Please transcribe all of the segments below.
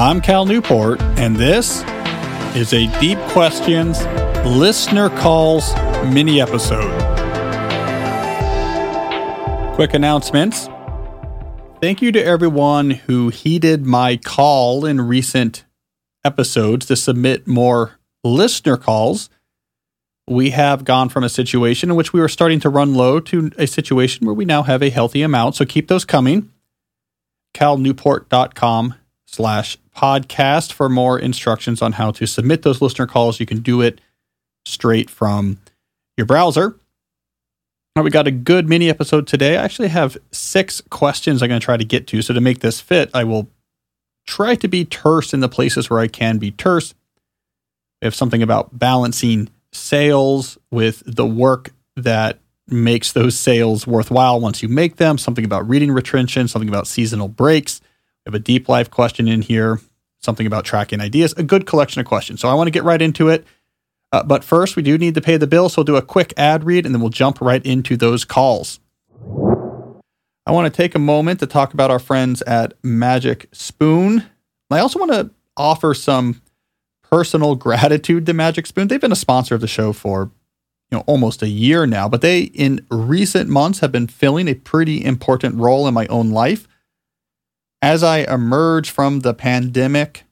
I'm Cal Newport, and this is a Deep Questions Listener Calls mini episode. Quick announcements. Thank you to everyone who heeded my call in recent episodes to submit more listener calls. We have gone from a situation in which we were starting to run low to a situation where we now have a healthy amount. So keep those coming. calnewport.com slash podcast for more instructions on how to submit those listener calls. You can do it straight from your browser. Now, we got a good mini episode today. I actually have six questions I'm going to try to get to. So, to make this fit, I will try to be terse in the places where I can be terse. We have something about balancing sales with the work that makes those sales worthwhile once you make them, something about reading retention, something about seasonal breaks. We have a deep life question in here, something about tracking ideas, a good collection of questions. So I want to get right into it. Uh, but first, we do need to pay the bill. So we'll do a quick ad read and then we'll jump right into those calls. I want to take a moment to talk about our friends at Magic Spoon. I also want to offer some personal gratitude to Magic Spoon. They've been a sponsor of the show for you know almost a year now, but they in recent months have been filling a pretty important role in my own life. As I emerge from the pandemic,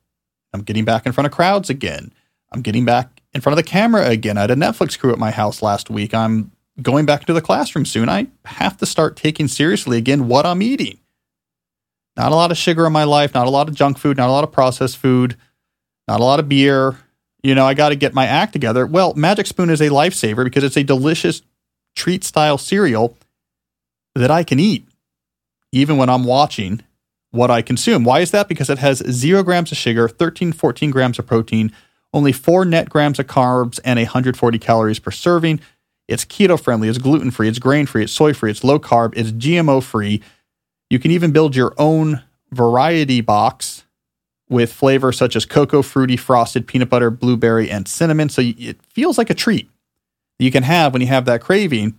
I'm getting back in front of crowds again. I'm getting back in front of the camera again. I had a Netflix crew at my house last week. I'm going back to the classroom soon. I have to start taking seriously again what I'm eating. Not a lot of sugar in my life, not a lot of junk food, not a lot of processed food, not a lot of beer. You know, I got to get my act together. Well, Magic Spoon is a lifesaver because it's a delicious treat style cereal that I can eat even when I'm watching what I consume. Why is that? Because it has zero grams of sugar, 13, 14 grams of protein, only four net grams of carbs, and 140 calories per serving. It's keto friendly, it's gluten free, it's grain free, it's soy free, it's low carb, it's GMO free. You can even build your own variety box with flavors such as cocoa, fruity, frosted, peanut butter, blueberry, and cinnamon. So it feels like a treat you can have when you have that craving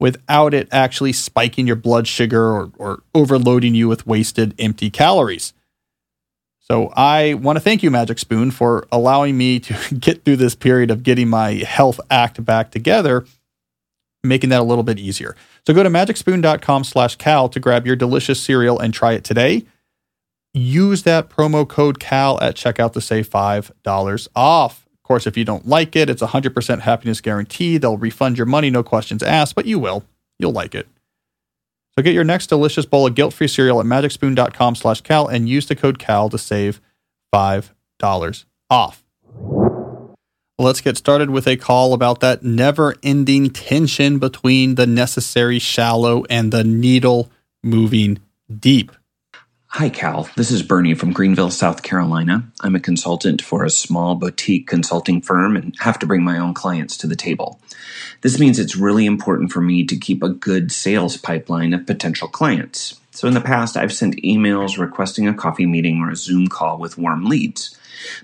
without it actually spiking your blood sugar or, or overloading you with wasted empty calories. So I want to thank you, Magic Spoon, for allowing me to get through this period of getting my health act back together, making that a little bit easier. So go to magicspoon.com slash cal to grab your delicious cereal and try it today. Use that promo code CAL at checkout to save $5 off course, if you don't like it, it's 100% happiness guarantee. They'll refund your money, no questions asked, but you will. You'll like it. So get your next delicious bowl of guilt-free cereal at magicspoon.com slash cal and use the code CAL to save $5 off. Let's get started with a call about that never-ending tension between the necessary shallow and the needle moving deep. Hi, Cal. This is Bernie from Greenville, South Carolina. I'm a consultant for a small boutique consulting firm and have to bring my own clients to the table. This means it's really important for me to keep a good sales pipeline of potential clients. So, in the past, I've sent emails requesting a coffee meeting or a Zoom call with warm leads.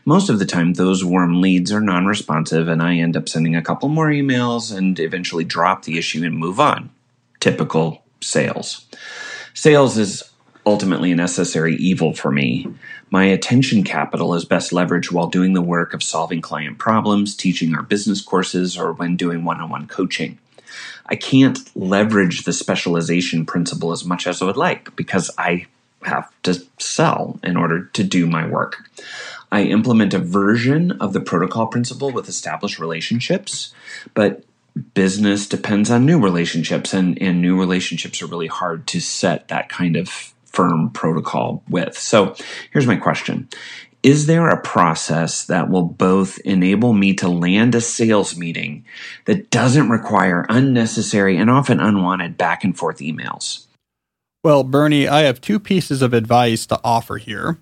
Most of the time, those warm leads are non responsive, and I end up sending a couple more emails and eventually drop the issue and move on. Typical sales. Sales is ultimately a necessary evil for me. My attention capital is best leveraged while doing the work of solving client problems, teaching our business courses, or when doing one on one coaching. I can't leverage the specialization principle as much as I would like because I have to sell in order to do my work. I implement a version of the protocol principle with established relationships, but business depends on new relationships, and, and new relationships are really hard to set that kind of firm protocol with. So here's my question. Is there a process that will both enable me to land a sales meeting that doesn't require unnecessary and often unwanted back and forth emails? Well, Bernie, I have two pieces of advice to offer here.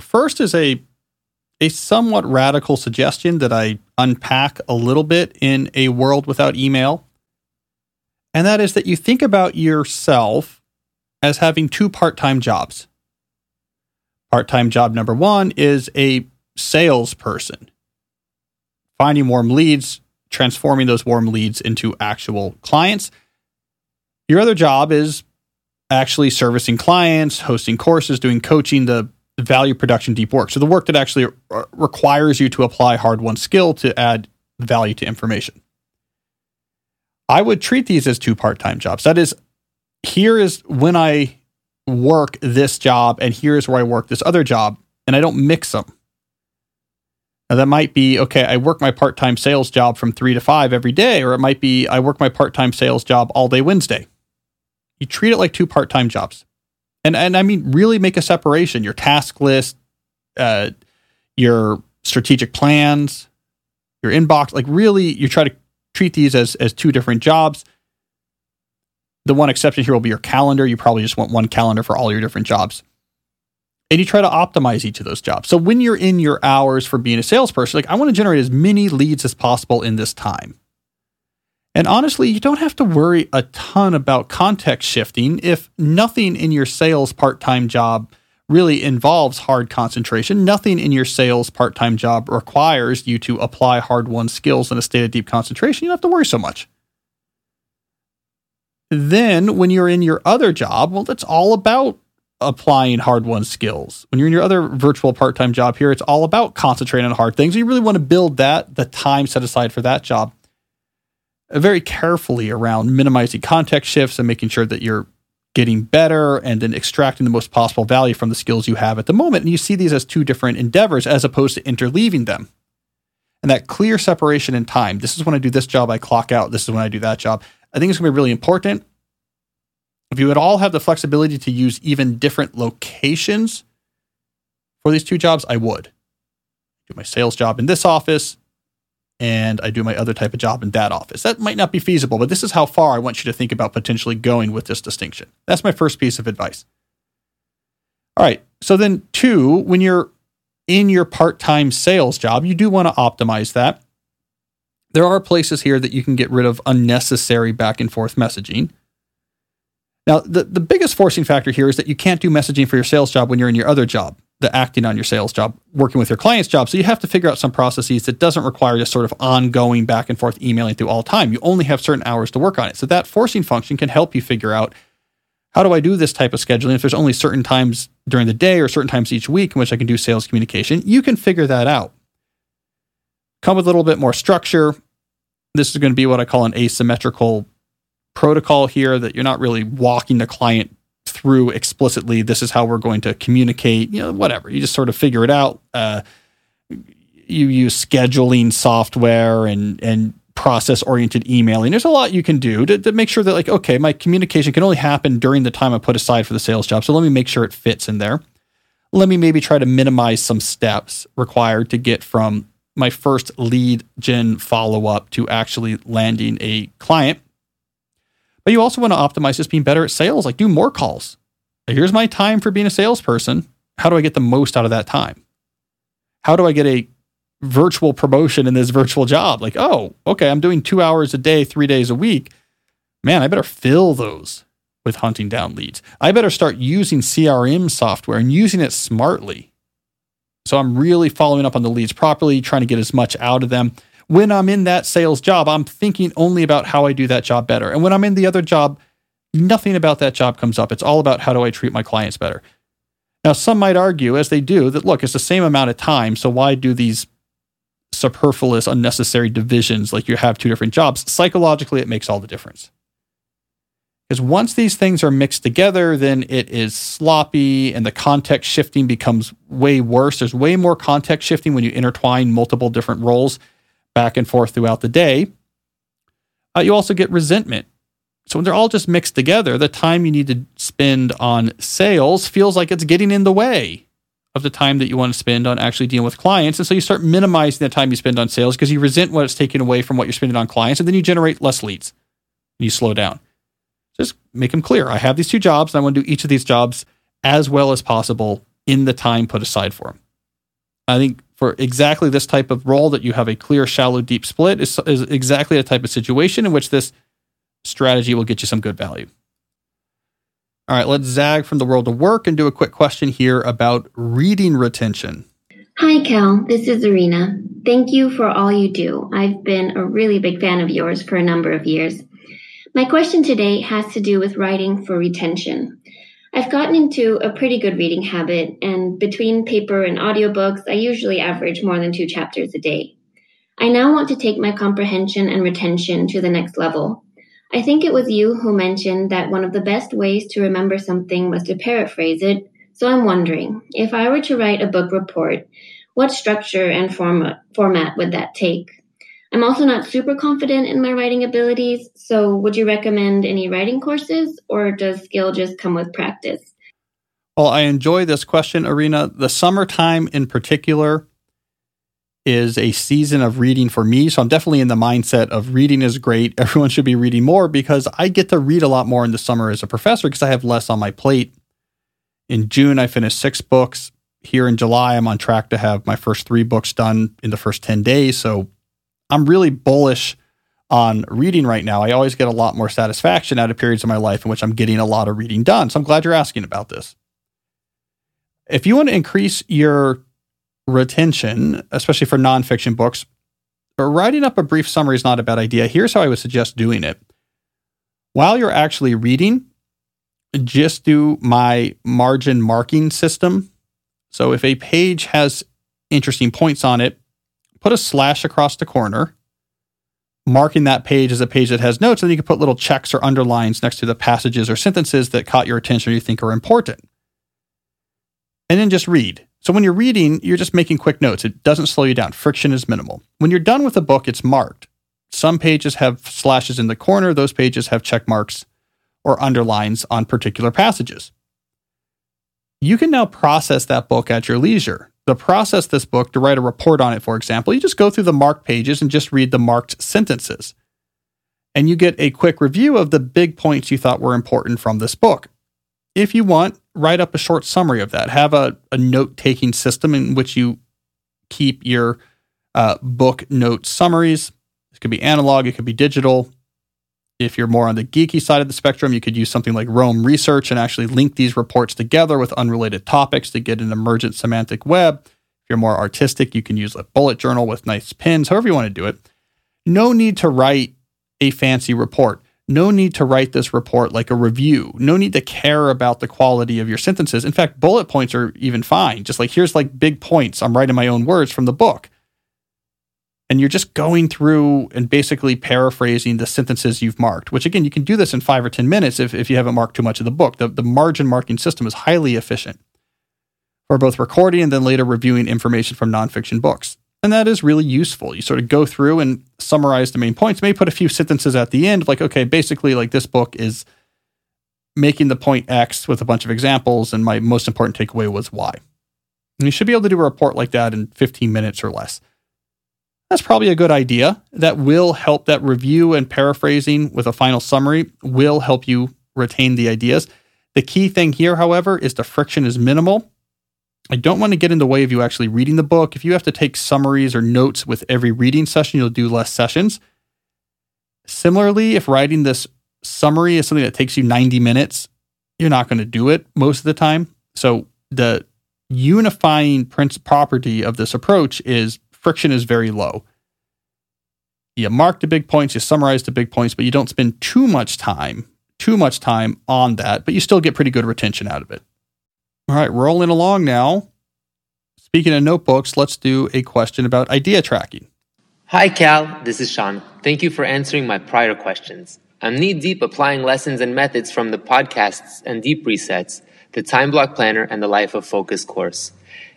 First is a a somewhat radical suggestion that I unpack a little bit in a world without email. And that is that you think about yourself as having two part time jobs. Part time job number one is a salesperson, finding warm leads, transforming those warm leads into actual clients. Your other job is actually servicing clients, hosting courses, doing coaching, the value production deep work. So the work that actually requires you to apply hard won skill to add value to information. I would treat these as two part time jobs. That is, here is when I work this job, and here's where I work this other job, and I don't mix them. Now, that might be okay, I work my part time sales job from three to five every day, or it might be I work my part time sales job all day Wednesday. You treat it like two part time jobs. And, and I mean, really make a separation your task list, uh, your strategic plans, your inbox. Like, really, you try to treat these as, as two different jobs. The one exception here will be your calendar. You probably just want one calendar for all your different jobs and you try to optimize each of those jobs. So when you're in your hours for being a salesperson, like I want to generate as many leads as possible in this time. And honestly, you don't have to worry a ton about context shifting if nothing in your sales part time job really involves hard concentration. Nothing in your sales part time job requires you to apply hard won skills in a state of deep concentration. You don't have to worry so much. Then, when you're in your other job, well, that's all about applying hard won skills. When you're in your other virtual part time job here, it's all about concentrating on hard things. You really want to build that, the time set aside for that job, uh, very carefully around minimizing context shifts and making sure that you're getting better and then extracting the most possible value from the skills you have at the moment. And you see these as two different endeavors as opposed to interleaving them. And that clear separation in time. This is when I do this job, I clock out. This is when I do that job. I think it's going to be really important if you would all have the flexibility to use even different locations for these two jobs, I would. Do my sales job in this office and I do my other type of job in that office. That might not be feasible, but this is how far I want you to think about potentially going with this distinction. That's my first piece of advice. All right. So then, two, when you're in your part time sales job, you do want to optimize that. There are places here that you can get rid of unnecessary back and forth messaging. Now, the, the biggest forcing factor here is that you can't do messaging for your sales job when you're in your other job, the acting on your sales job, working with your client's job. So you have to figure out some processes that doesn't require this sort of ongoing back and forth emailing through all time. You only have certain hours to work on it. So that forcing function can help you figure out how do I do this type of scheduling? If there's only certain times during the day or certain times each week in which I can do sales communication, you can figure that out. Come with a little bit more structure. This is going to be what I call an asymmetrical protocol here that you're not really walking the client through explicitly this is how we're going to communicate you know whatever. You just sort of figure it out. Uh, you use scheduling software and and process oriented emailing. There's a lot you can do to, to make sure that like okay my communication can only happen during the time i put aside for the sales job so let me make sure it fits in there. Let me maybe try to minimize some steps required to get from my first lead gen follow up to actually landing a client but you also want to optimize just being better at sales, like do more calls. Here's my time for being a salesperson. How do I get the most out of that time? How do I get a virtual promotion in this virtual job? Like, oh, okay, I'm doing two hours a day, three days a week. Man, I better fill those with hunting down leads. I better start using CRM software and using it smartly. So I'm really following up on the leads properly, trying to get as much out of them when I'm in that sales job, I'm thinking only about how I do that job better. And when I'm in the other job, nothing about that job comes up. It's all about how do I treat my clients better. Now, some might argue, as they do, that look, it's the same amount of time. So why do these superfluous, unnecessary divisions like you have two different jobs? Psychologically, it makes all the difference. Because once these things are mixed together, then it is sloppy and the context shifting becomes way worse. There's way more context shifting when you intertwine multiple different roles back and forth throughout the day. Uh, you also get resentment. So when they're all just mixed together, the time you need to spend on sales feels like it's getting in the way of the time that you want to spend on actually dealing with clients. And so you start minimizing the time you spend on sales because you resent what it's taking away from what you're spending on clients. And then you generate less leads and you slow down. Just make them clear. I have these two jobs and I want to do each of these jobs as well as possible in the time put aside for them. I think for exactly this type of role that you have a clear, shallow, deep split is, is exactly the type of situation in which this strategy will get you some good value. All right, let's zag from the world of work and do a quick question here about reading retention. Hi, Cal. This is Arena. Thank you for all you do. I've been a really big fan of yours for a number of years. My question today has to do with writing for retention. I've gotten into a pretty good reading habit, and between paper and audiobooks, I usually average more than two chapters a day. I now want to take my comprehension and retention to the next level. I think it was you who mentioned that one of the best ways to remember something was to paraphrase it, so I'm wondering if I were to write a book report, what structure and format, format would that take? I'm also not super confident in my writing abilities, so would you recommend any writing courses or does skill just come with practice? Well, I enjoy this question, Arena. The summertime in particular is a season of reading for me. So I'm definitely in the mindset of reading is great. Everyone should be reading more because I get to read a lot more in the summer as a professor because I have less on my plate. In June, I finished six books. Here in July, I'm on track to have my first three books done in the first 10 days. So I'm really bullish on reading right now. I always get a lot more satisfaction out of periods of my life in which I'm getting a lot of reading done. So I'm glad you're asking about this. If you want to increase your retention, especially for nonfiction books, writing up a brief summary is not a bad idea. Here's how I would suggest doing it. While you're actually reading, just do my margin marking system. So if a page has interesting points on it, put a slash across the corner, marking that page as a page that has notes, and you can put little checks or underlines next to the passages or sentences that caught your attention or you think are important. And then just read. So when you're reading, you're just making quick notes. It doesn't slow you down. Friction is minimal. When you're done with a book, it's marked. Some pages have slashes in the corner, those pages have check marks or underlines on particular passages. You can now process that book at your leisure. To process this book, to write a report on it, for example, you just go through the marked pages and just read the marked sentences. And you get a quick review of the big points you thought were important from this book. If you want, write up a short summary of that. Have a, a note taking system in which you keep your uh, book note summaries. It could be analog, it could be digital. If you're more on the geeky side of the spectrum, you could use something like Roam Research and actually link these reports together with unrelated topics to get an emergent semantic web. If you're more artistic, you can use a bullet journal with nice pins, however you want to do it. No need to write a fancy report. No need to write this report like a review. No need to care about the quality of your sentences. In fact, bullet points are even fine. Just like here's like big points. I'm writing my own words from the book and you're just going through and basically paraphrasing the sentences you've marked, which again, you can do this in five or 10 minutes if, if you haven't marked too much of the book. The, the margin marking system is highly efficient for both recording and then later reviewing information from nonfiction books. And that is really useful. You sort of go through and summarize the main points, maybe put a few sentences at the end, like, okay, basically, like this book is making the point X with a bunch of examples, and my most important takeaway was Y. And you should be able to do a report like that in 15 minutes or less that's probably a good idea. That will help that review and paraphrasing with a final summary will help you retain the ideas. The key thing here, however, is the friction is minimal. I don't want to get in the way of you actually reading the book. If you have to take summaries or notes with every reading session, you'll do less sessions. Similarly, if writing this summary is something that takes you 90 minutes, you're not going to do it most of the time. So the unifying property of this approach is friction is very low. You mark the big points, you summarize the big points, but you don't spend too much time, too much time on that, but you still get pretty good retention out of it. All right, rolling along now. Speaking of notebooks, let's do a question about idea tracking. Hi, Cal. This is Sean. Thank you for answering my prior questions. I'm knee deep applying lessons and methods from the podcasts and deep resets, the time block planner, and the life of focus course.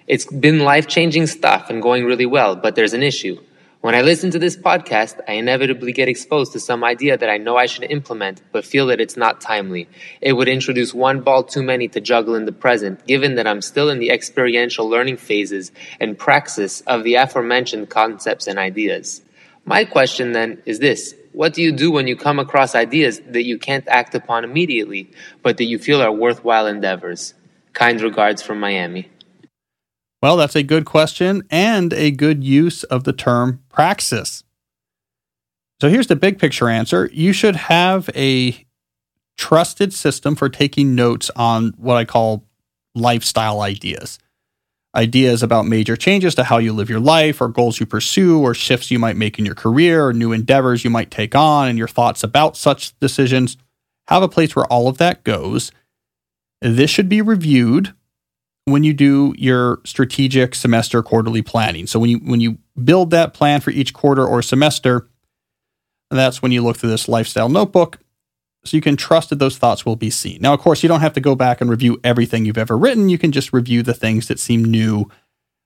It's been life changing stuff and going really well, but there's an issue. When I listen to this podcast, I inevitably get exposed to some idea that I know I should implement, but feel that it's not timely. It would introduce one ball too many to juggle in the present, given that I'm still in the experiential learning phases and praxis of the aforementioned concepts and ideas. My question then is this. What do you do when you come across ideas that you can't act upon immediately, but that you feel are worthwhile endeavors? Kind regards from Miami. Well, that's a good question and a good use of the term praxis. So here's the big picture answer you should have a trusted system for taking notes on what I call lifestyle ideas. Ideas about major changes to how you live your life, or goals you pursue, or shifts you might make in your career, or new endeavors you might take on, and your thoughts about such decisions. Have a place where all of that goes This should be reviewed when you do your strategic semester quarterly planning. So when you when you build that plan for each quarter or semester, that's when you look through this lifestyle notebook so you can trust that those thoughts will be seen. Now, of course, you don't have to go back and review everything you've ever written. You can just review the things that seem new.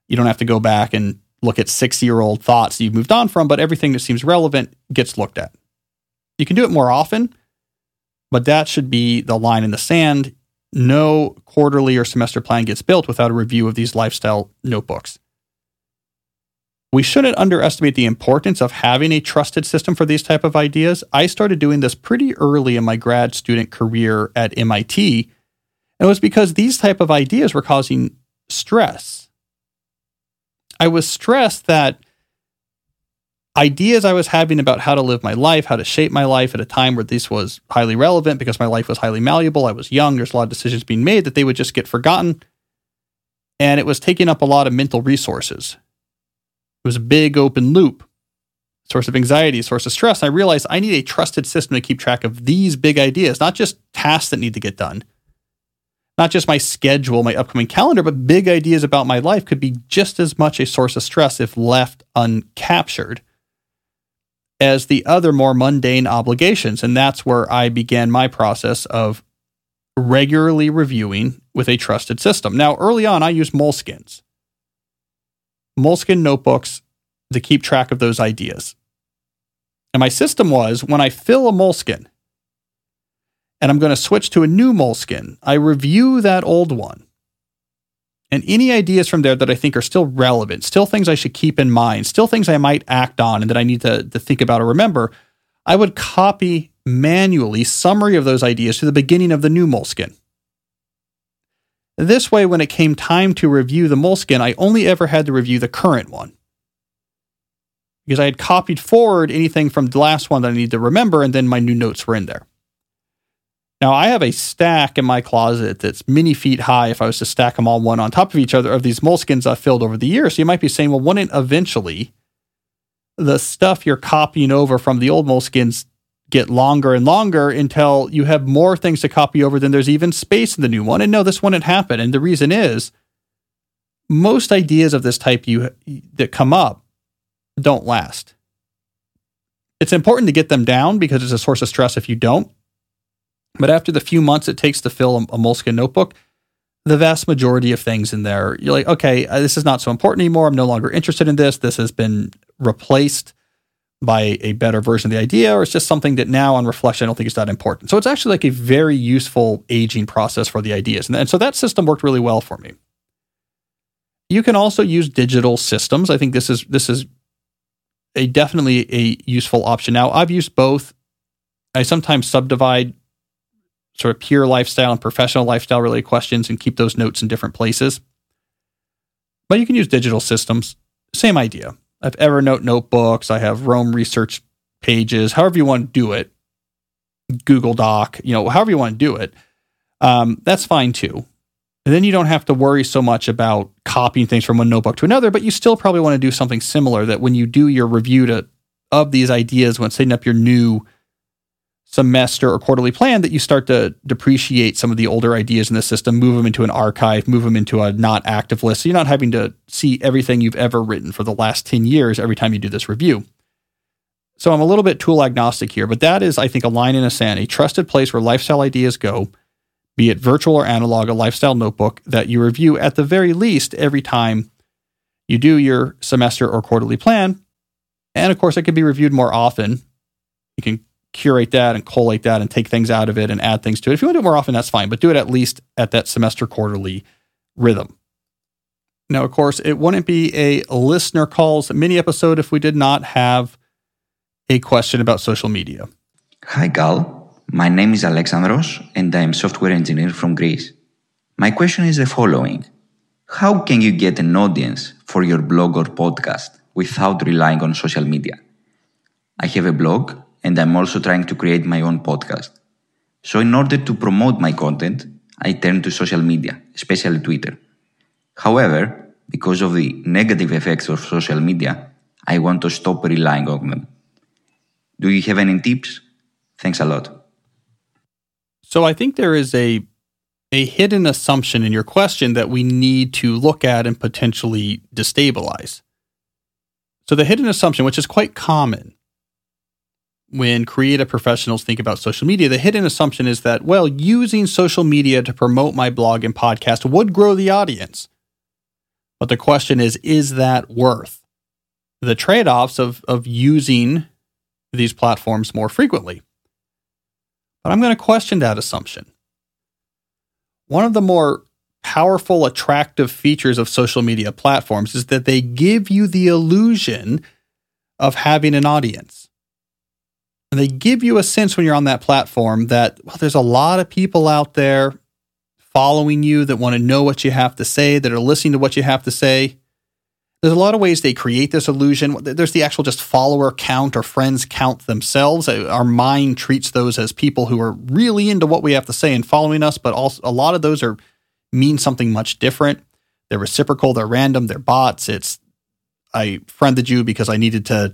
You don't have to go back and look at six year old thoughts you've moved on from, but everything that seems relevant gets looked at. You can do it more often, but that should be the line in the sand. No quarterly or semester plan gets built without a review of these lifestyle notebooks. We shouldn't underestimate the importance of having a trusted system for these type of ideas. I started doing this pretty early in my grad student career at MIT. And it was because these type of ideas were causing stress. I was stressed that ideas I was having about how to live my life, how to shape my life at a time where this was highly relevant because my life was highly malleable. I was young. There's a lot of decisions being made that they would just get forgotten. And it was taking up a lot of mental resources. It was a big open loop, source of anxiety, source of stress. And I realized I need a trusted system to keep track of these big ideas, not just tasks that need to get done, not just my schedule, my upcoming calendar, but big ideas about my life could be just as much a source of stress if left uncaptured as the other more mundane obligations. And that's where I began my process of regularly reviewing with a trusted system. Now, early on, I used Moleskines, Moleskin notebooks to keep track of those ideas. And my system was when I fill a moleskin and I'm going to switch to a new moleskin, I review that old one and any ideas from there that I think are still relevant, still things I should keep in mind, still things I might act on and that I need to, to think about or remember, I would copy manually summary of those ideas to the beginning of the new Moleskine. This way, when it came time to review the Moleskine, I only ever had to review the current one. Because I had copied forward anything from the last one that I needed to remember, and then my new notes were in there. Now, I have a stack in my closet that's many feet high if I was to stack them all one on top of each other of these Moleskines I've filled over the years. So you might be saying, well, wouldn't eventually the stuff you're copying over from the old Moleskines get longer and longer until you have more things to copy over than there's even space in the new one? And no, this wouldn't happen. And the reason is most ideas of this type you that come up don't last. It's important to get them down because it's a source of stress if you don't. But after the few months it takes to fill a, a Moleskine notebook, the vast majority of things in there, you're like, okay, uh, this is not so important anymore. I'm no longer interested in this. This has been replaced by a better version of the idea, or it's just something that now on reflection, I don't think is that important. So it's actually like a very useful aging process for the ideas. And, and so that system worked really well for me. You can also use digital systems. I think this is this is a definitely a useful option. Now I've used both. I sometimes subdivide sort of pure lifestyle and professional lifestyle related questions and keep those notes in different places. But you can use digital systems. Same idea. I have Evernote notebooks. I have Roam Research pages. However you want to do it, Google Doc. You know, however you want to do it. Um, that's fine too. And then you don't have to worry so much about copying things from one notebook to another. But you still probably want to do something similar. That when you do your review to of these ideas when setting up your new semester or quarterly plan that you start to depreciate some of the older ideas in the system, move them into an archive, move them into a not active list. So you're not having to see everything you've ever written for the last 10 years every time you do this review. So I'm a little bit tool agnostic here, but that is, I think, a line in a sand, a trusted place where lifestyle ideas go, be it virtual or analog, a lifestyle notebook that you review at the very least every time you do your semester or quarterly plan. And of course, it can be reviewed more often. You can curate that and collate that and take things out of it and add things to it. If you want to do it more often, that's fine, but do it at least at that semester quarterly rhythm. Now, of course, it wouldn't be a listener calls mini episode if we did not have a question about social media. Hi, Cal. My name is Alexandros and I'm software engineer from Greece. My question is the following. How can you get an audience for your blog or podcast without relying on social media? I have a blog and I'm also trying to create my own podcast. So, in order to promote my content, I turn to social media, especially Twitter. However, because of the negative effects of social media, I want to stop relying on them. Do you have any tips? Thanks a lot. So, I think there is a a hidden assumption in your question that we need to look at and potentially destabilize. So, the hidden assumption, which is quite common when creative professionals think about social media, the hidden assumption is that, well, using social media to promote my blog and podcast would grow the audience. But the question is, is that worth the trade offs of, of using these platforms more frequently? But I'm going to question that assumption. One of the more powerful, attractive features of social media platforms is that they give you the illusion of having an audience. And they give you a sense when you're on that platform that, well, there's a lot of people out there following you that want to know what you have to say, that are listening to what you have to say. There's a lot of ways they create this illusion. There's the actual just follower count or friends count themselves. Uh, our mind treats those as people who are really into what we have to say and following us, but also a lot of those are mean something much different. They're reciprocal, they're random, they're bots. It's I friended you because I needed to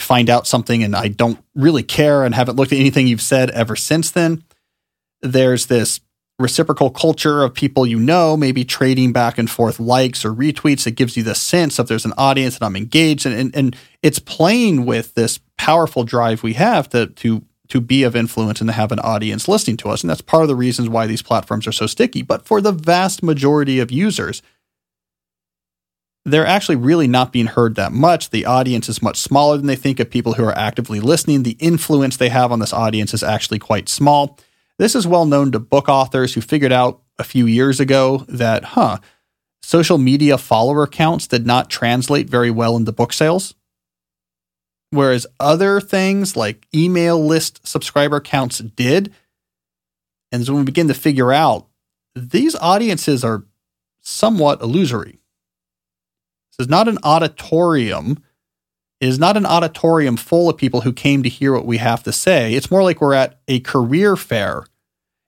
find out something and I don't really care and haven't looked at anything you've said ever since then. There's this reciprocal culture of people you know, maybe trading back and forth likes or retweets. It gives you the sense of there's an audience and I'm engaged. And, and, and it's playing with this powerful drive we have to, to, to be of influence and to have an audience listening to us. And that's part of the reasons why these platforms are so sticky. But for the vast majority of users, they're actually really not being heard that much. The audience is much smaller than they think of people who are actively listening. The influence they have on this audience is actually quite small. This is well known to book authors who figured out a few years ago that, huh, social media follower counts did not translate very well into book sales. Whereas other things like email list subscriber counts did. And so when we begin to figure out these audiences are somewhat illusory is not an auditorium. It is not an auditorium full of people who came to hear what we have to say. It's more like we're at a career fair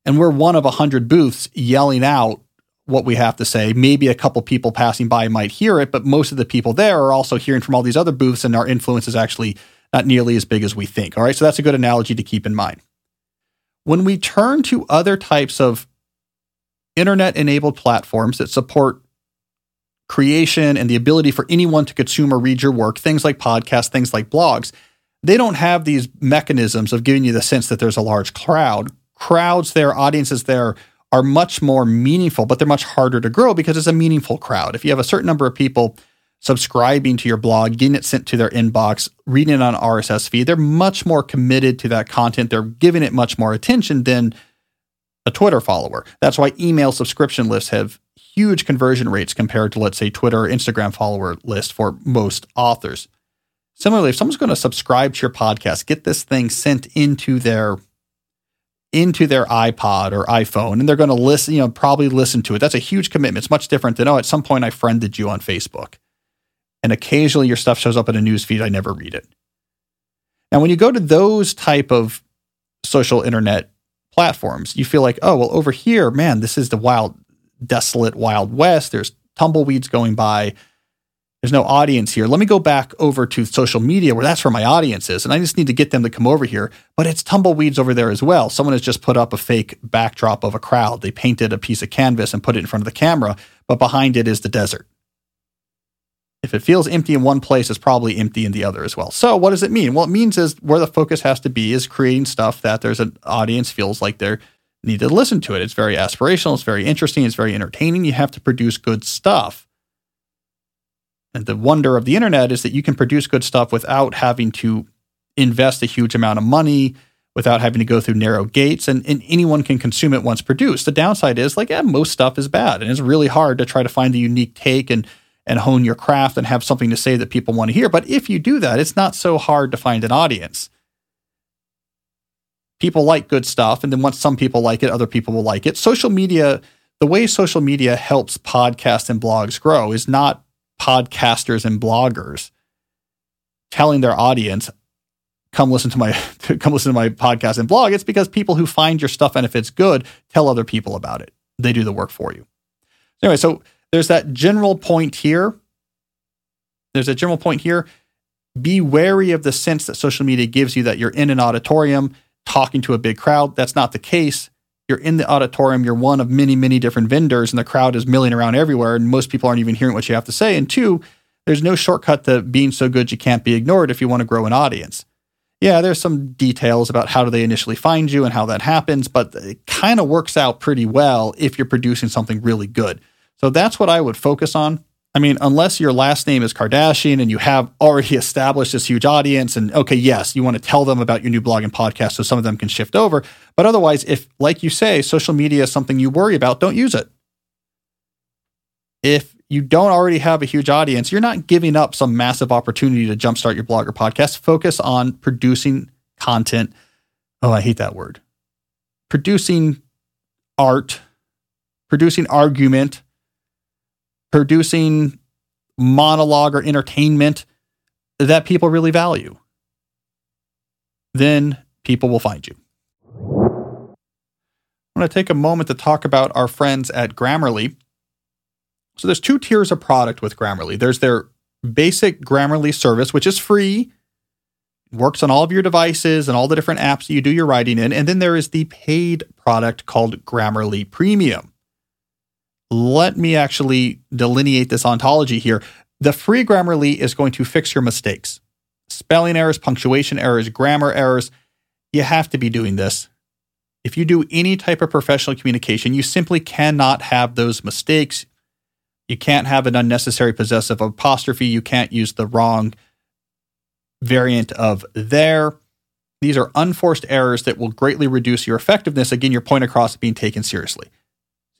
and we're one of a hundred booths yelling out what we have to say. Maybe a couple people passing by might hear it, but most of the people there are also hearing from all these other booths, and our influence is actually not nearly as big as we think. All right, so that's a good analogy to keep in mind. When we turn to other types of internet enabled platforms that support creation and the ability for anyone to consume or read your work, things like podcasts, things like blogs, they don't have these mechanisms of giving you the sense that there's a large crowd. Crowds there, audiences there are much more meaningful, but they're much harder to grow because it's a meaningful crowd. If you have a certain number of people subscribing to your blog, getting it sent to their inbox, reading it on RSS feed, they're much more committed to that content. They're giving it much more attention than a Twitter follower. That's why email subscription lists have huge conversion rates compared to, let's say, Twitter or Instagram follower list for most authors. Similarly, if someone's going to subscribe to your podcast, get this thing sent into their into their iPod or iPhone, and they're going to listen, you know, probably listen to it. That's a huge commitment. It's much different than, oh, at some point I friended you on Facebook. And occasionally your stuff shows up in a news feed. I never read it. Now, when you go to those type of social internet platforms, you feel like, oh, well, over here, man, this is the wild desolate Wild West. There's tumbleweeds going by. There's no audience here. Let me go back over to social media where that's where my audience is. And I just need to get them to come over here. But it's tumbleweeds over there as well. Someone has just put up a fake backdrop of a crowd. They painted a piece of canvas and put it in front of the camera, but behind it is the desert. If it feels empty in one place, it's probably empty in the other as well. So, what does it mean? Well, it means is where the focus has to be is creating stuff that there's an audience feels like they're need to listen to it. It's very aspirational, it's very interesting, it's very entertaining. You have to produce good stuff. And the wonder of the internet is that you can produce good stuff without having to invest a huge amount of money, without having to go through narrow gates, and, and anyone can consume it once produced. The downside is like, yeah, most stuff is bad, and it's really hard to try to find the unique take and and hone your craft and have something to say that people want to hear. But if you do that, it's not so hard to find an audience people like good stuff. And then once some people like it, other people will like it. Social media, the way social media helps podcasts and blogs grow is not podcasters and bloggers telling their audience, come listen to my come listen to my podcast and blog. It's because people who find your stuff and if it's good, tell other people about it. They do the work for you. Anyway, so there's that general point here. There's a general point here. Be wary of the sense that social media gives you that you're in an auditorium talking to a big crowd. That's not the case. you're in the auditorium, you're one of many, many different vendors, and the crowd is milling around everywhere, and most people aren't even hearing what you have to say. And two, there's no shortcut to being so good you can't be ignored if you want to grow an audience. Yeah, there's some details about how do they initially find you and how that happens, but it kind of works out pretty well if you're producing something really good. So that's what I would focus on. I mean, unless your last name is Kardashian and you have already established this huge audience, and okay, yes, you want to tell them about your new blog and podcast so some of them can shift over. But otherwise, if, like you say, social media is something you worry about, don't use it. If you don't already have a huge audience, you're not giving up some massive opportunity to jumpstart your blog or podcast. Focus on producing content. Oh, I hate that word. Producing art, producing argument producing monologue or entertainment that people really value, then people will find you. I want to take a moment to talk about our friends at Grammarly. So there's two tiers of product with Grammarly. There's their basic Grammarly service, which is free, works on all of your devices and all the different apps that you do your writing in. And then there is the paid product called Grammarly Premium let me actually delineate this ontology here. The free Grammarly is going to fix your mistakes spelling errors, punctuation errors, grammar errors. You have to be doing this. If you do any type of professional communication, you simply cannot have those mistakes. You can't have an unnecessary possessive apostrophe. You can't use the wrong variant of there. These are unforced errors that will greatly reduce your effectiveness. Again, your point across being taken seriously.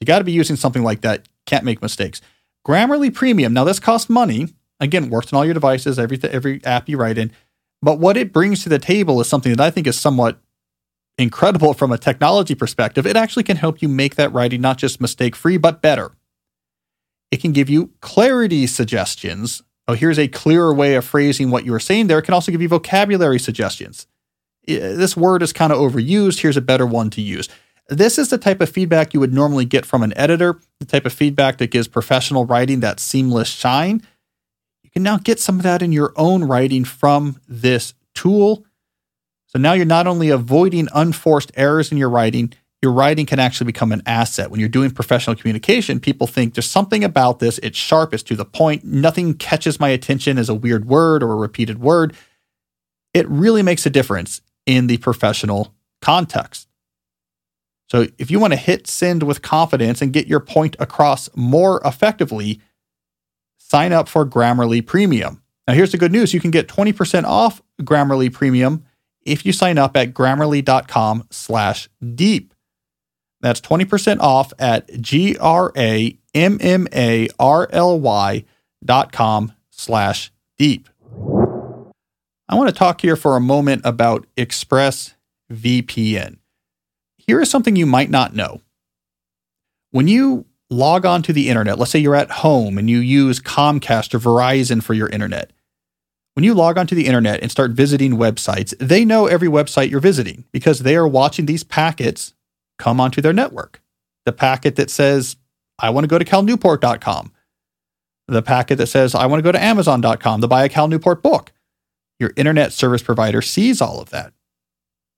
You got to be using something like that. Can't make mistakes. Grammarly Premium. Now this costs money. Again, works on all your devices, every every app you write in. But what it brings to the table is something that I think is somewhat incredible from a technology perspective. It actually can help you make that writing not just mistake free, but better. It can give you clarity suggestions. Oh, here's a clearer way of phrasing what you were saying there. It can also give you vocabulary suggestions. This word is kind of overused. Here's a better one to use. This is the type of feedback you would normally get from an editor, the type of feedback that gives professional writing that seamless shine. You can now get some of that in your own writing from this tool. So now you're not only avoiding unforced errors in your writing, your writing can actually become an asset. When you're doing professional communication, people think there's something about this, it's sharp, it's to the point, nothing catches my attention as a weird word or a repeated word. It really makes a difference in the professional context. So if you want to hit send with confidence and get your point across more effectively, sign up for Grammarly Premium. Now here's the good news. You can get 20% off Grammarly Premium if you sign up at grammarly.com slash deep. That's 20% off at G-R-A-M-M-A-R-L-Y dot com slash deep. I want to talk here for a moment about ExpressVPN here is something you might not know. When you log on to the internet, let's say you're at home and you use Comcast or Verizon for your internet. When you log onto the internet and start visiting websites, they know every website you're visiting because they are watching these packets come onto their network. The packet that says, I want to go to calnewport.com. The packet that says, I want to go to amazon.com to buy a Cal Newport book. Your internet service provider sees all of that.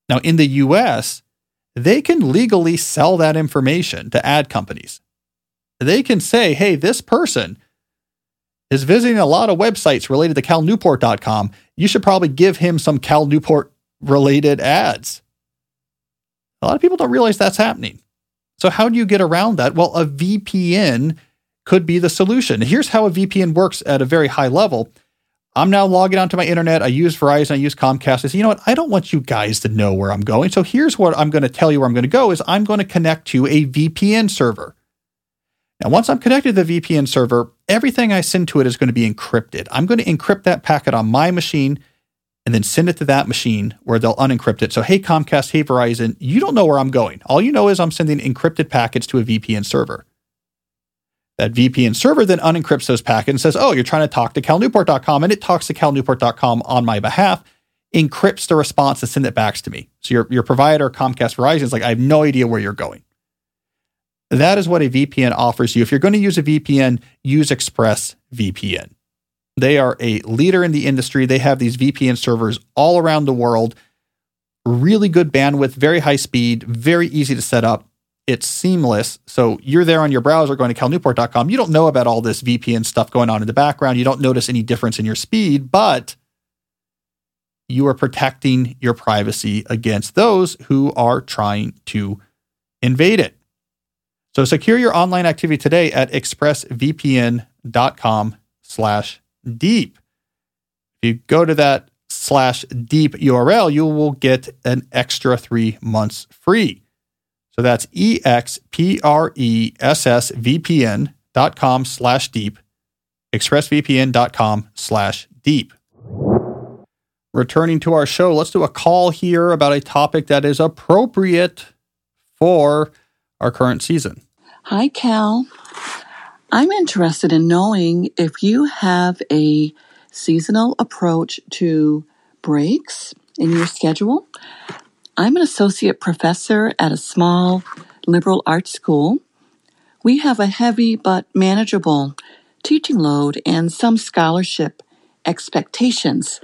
Now, in the US, they can legally sell that information to ad companies. They can say, hey, this person is visiting a lot of websites related to calnewport.com. You should probably give him some Cal Newport related ads. A lot of people don't realize that's happening. So, how do you get around that? Well, a VPN could be the solution. Here's how a VPN works at a very high level I'm now logging onto my internet. I use Verizon, I use Comcast. I say, you know what? I don't want you guys to know where I'm going. So here's what I'm going to tell you where I'm going to go is I'm going to connect to a VPN server. Now, once I'm connected to the VPN server, everything I send to it is going to be encrypted. I'm going to encrypt that packet on my machine and then send it to that machine where they'll unencrypt it. So, hey, Comcast, hey, Verizon, you don't know where I'm going. All you know is I'm sending encrypted packets to a VPN server. That VPN server then unencrypts those packets and says, oh, you're trying to talk to calnewport.com, and it talks to calnewport.com on my behalf, encrypts the response and send it back to me. So your, your provider, Comcast, Verizon, is like, I have no idea where you're going. That is what a VPN offers you. If you're going to use a VPN, use Express VPN. They are a leader in the industry. They have these VPN servers all around the world, really good bandwidth, very high speed, very easy to set up. It's seamless. So you're there on your browser going to calnewport.com. You don't know about all this VPN stuff going on in the background. You don't notice any difference in your speed, but you are protecting your privacy against those who are trying to invade it. So secure your online activity today at expressvpn.com slash deep. If you go to that slash deep URL, you will get an extra three months free. So that's E-X-P-R-E-S-S-V-P-N dot com slash deep, expressvpn.com slash deep. Returning to our show, let's do a call here about a topic that is appropriate for our current season. Hi, Cal. I'm interested in knowing if you have a seasonal approach to breaks in your schedule. I'm an associate professor at a small liberal arts school. We have a heavy but manageable teaching load and some scholarship expectations.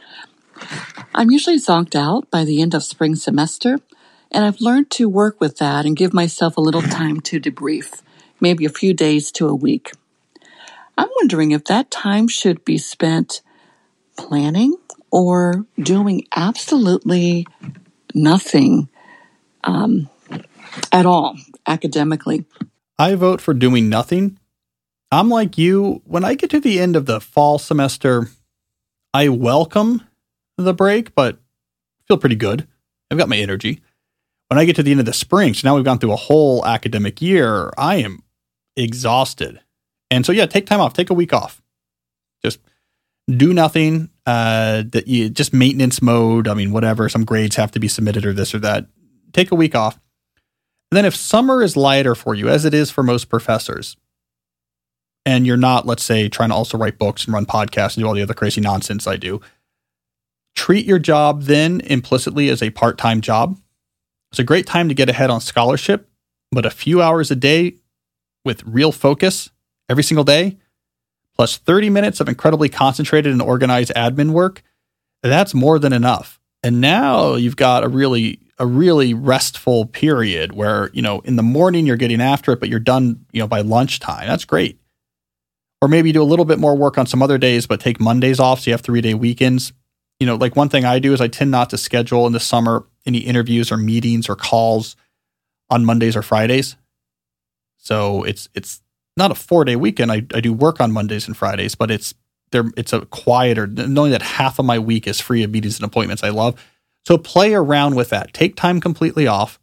I'm usually zonked out by the end of spring semester, and I've learned to work with that and give myself a little time to debrief, maybe a few days to a week. I'm wondering if that time should be spent planning or doing absolutely nothing um, at all academically. I vote for doing nothing. I'm like you. When I get to the end of the fall semester, I welcome the break, but feel pretty good. I've got my energy. When I get to the end of the spring, so now we've gone through a whole academic year, I am exhausted. And so, yeah, take time off, take a week off. Just do nothing. Uh, that you just maintenance mode. I mean, whatever. Some grades have to be submitted or this or that. Take a week off. And then if summer is lighter for you, as it is for most professors, and you're not, let's say, trying to also write books and run podcasts and do all the other crazy nonsense I do, treat your job then implicitly as a part time job. It's a great time to get ahead on scholarship, but a few hours a day with real focus every single day plus 30 minutes of incredibly concentrated and organized admin work, that's more than enough. And now you've got a really a really restful period where, you know, in the morning you're getting after it, but you're done, you know, by lunchtime. That's great. Or maybe you do a little bit more work on some other days, but take Mondays off so you have three day weekends. You know, like one thing I do is I tend not to schedule in the summer any interviews or meetings or calls on Mondays or Fridays. So it's it's not a four day weekend. I, I do work on Mondays and Fridays, but it's there. It's a quieter, knowing that half of my week is free of meetings and appointments I love. So play around with that. Take time completely off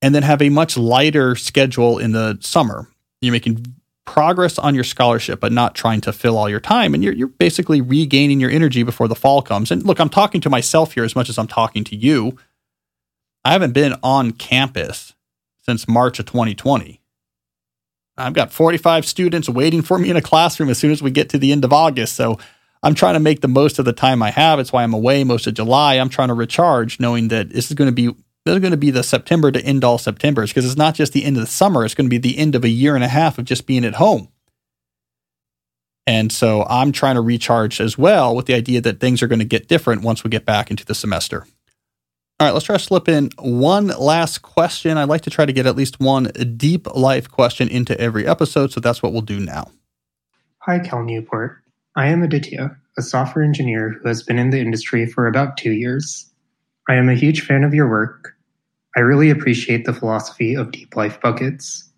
and then have a much lighter schedule in the summer. You're making progress on your scholarship, but not trying to fill all your time. And you're, you're basically regaining your energy before the fall comes. And look, I'm talking to myself here as much as I'm talking to you. I haven't been on campus since March of 2020. I've got 45 students waiting for me in a classroom as soon as we get to the end of August. So I'm trying to make the most of the time I have. It's why I'm away most of July. I'm trying to recharge, knowing that this is going to be this is going to be the September to end all Septembers because it's not just the end of the summer. It's going to be the end of a year and a half of just being at home. And so I'm trying to recharge as well with the idea that things are going to get different once we get back into the semester. All right, let's try to slip in one last question. I'd like to try to get at least one deep life question into every episode, so that's what we'll do now. Hi, Cal Newport. I am Aditya, a software engineer who has been in the industry for about two years. I am a huge fan of your work. I really appreciate the philosophy of deep life buckets,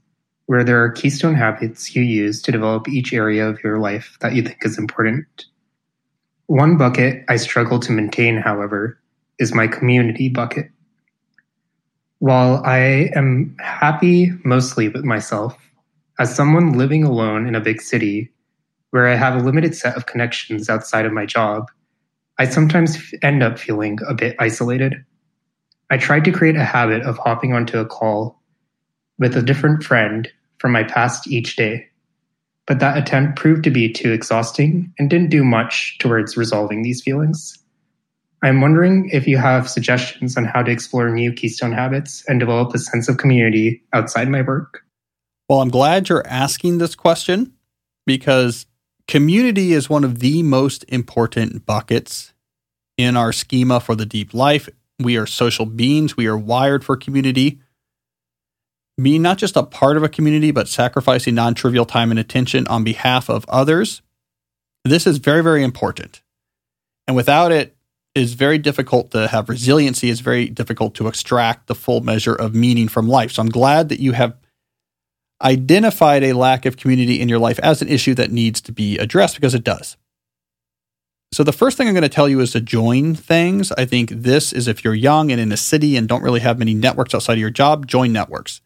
where there are keystone habits you use to develop each area of your life that you think is important. One bucket I struggle to maintain, however, is my community bucket. While I am happy mostly with myself, as someone living alone in a big city where I have a limited set of connections outside of my job, I sometimes end up feeling a bit isolated. I tried to create a habit of hopping onto a call with a different friend from my past each day, but that attempt proved to be too exhausting and didn't do much towards resolving these feelings. I'm wondering if you have suggestions on how to explore new Keystone habits and develop a sense of community outside my work. Well, I'm glad you're asking this question because community is one of the most important buckets in our schema for the deep life. We are social beings, we are wired for community. being not just a part of a community, but sacrificing non trivial time and attention on behalf of others. This is very, very important. And without it, is very difficult to have resiliency. It's very difficult to extract the full measure of meaning from life. So I'm glad that you have identified a lack of community in your life as an issue that needs to be addressed because it does. So the first thing I'm going to tell you is to join things. I think this is if you're young and in a city and don't really have many networks outside of your job, join networks.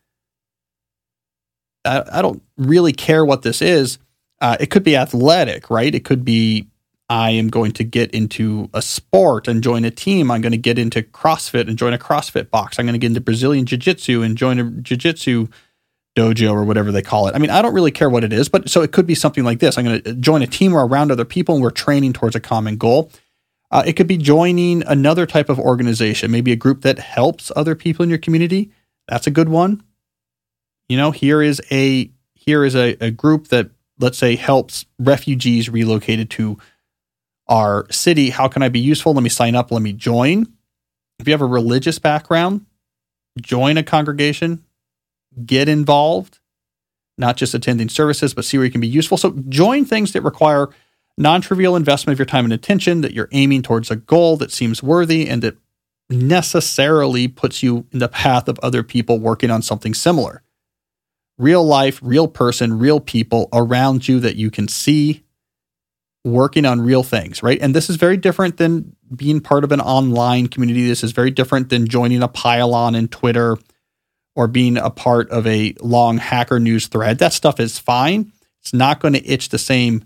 I, I don't really care what this is. Uh, it could be athletic, right? It could be I am going to get into a sport and join a team. I'm going to get into CrossFit and join a CrossFit box. I'm going to get into Brazilian Jiu Jitsu and join a Jiu Jitsu dojo or whatever they call it. I mean, I don't really care what it is, but so it could be something like this. I'm going to join a team or around other people and we're training towards a common goal. Uh, it could be joining another type of organization, maybe a group that helps other people in your community. That's a good one. You know, here is a here is a, a group that let's say helps refugees relocated to our city. How can I be useful? Let me sign up. Let me join. If you have a religious background, join a congregation, get involved, not just attending services, but see where you can be useful. So join things that require non trivial investment of your time and attention, that you're aiming towards a goal that seems worthy and that necessarily puts you in the path of other people working on something similar. Real life, real person, real people around you that you can see working on real things, right? And this is very different than being part of an online community. This is very different than joining a pile-on in Twitter or being a part of a long hacker news thread. That stuff is fine. It's not going to itch the same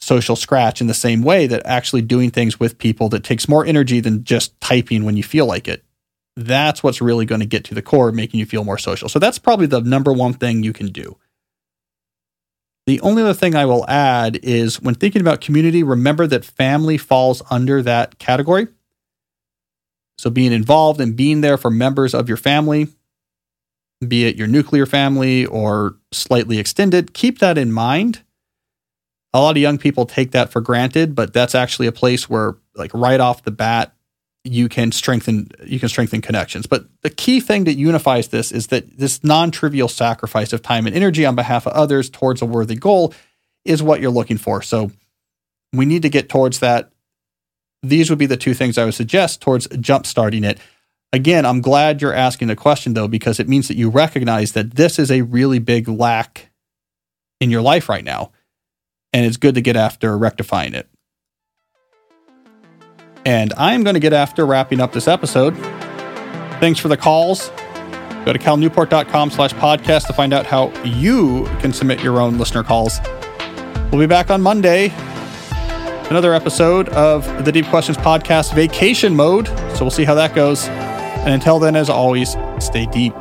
social scratch in the same way that actually doing things with people that takes more energy than just typing when you feel like it. That's what's really going to get to the core, making you feel more social. So that's probably the number one thing you can do. The only other thing I will add is when thinking about community, remember that family falls under that category. So being involved and being there for members of your family, be it your nuclear family or slightly extended, keep that in mind. A lot of young people take that for granted, but that's actually a place where, like right off the bat, you can strengthen you can strengthen connections. But the key thing that unifies this is that this non-trivial sacrifice of time and energy on behalf of others towards a worthy goal is what you're looking for. So we need to get towards that. These would be the two things I would suggest towards jump starting it. Again, I'm glad you're asking the question though, because it means that you recognize that this is a really big lack in your life right now. And it's good to get after rectifying it. And I'm going to get after wrapping up this episode. Thanks for the calls. Go to calnewport.com slash podcast to find out how you can submit your own listener calls. We'll be back on Monday. Another episode of the Deep Questions Podcast vacation mode. So we'll see how that goes. And until then, as always, stay deep.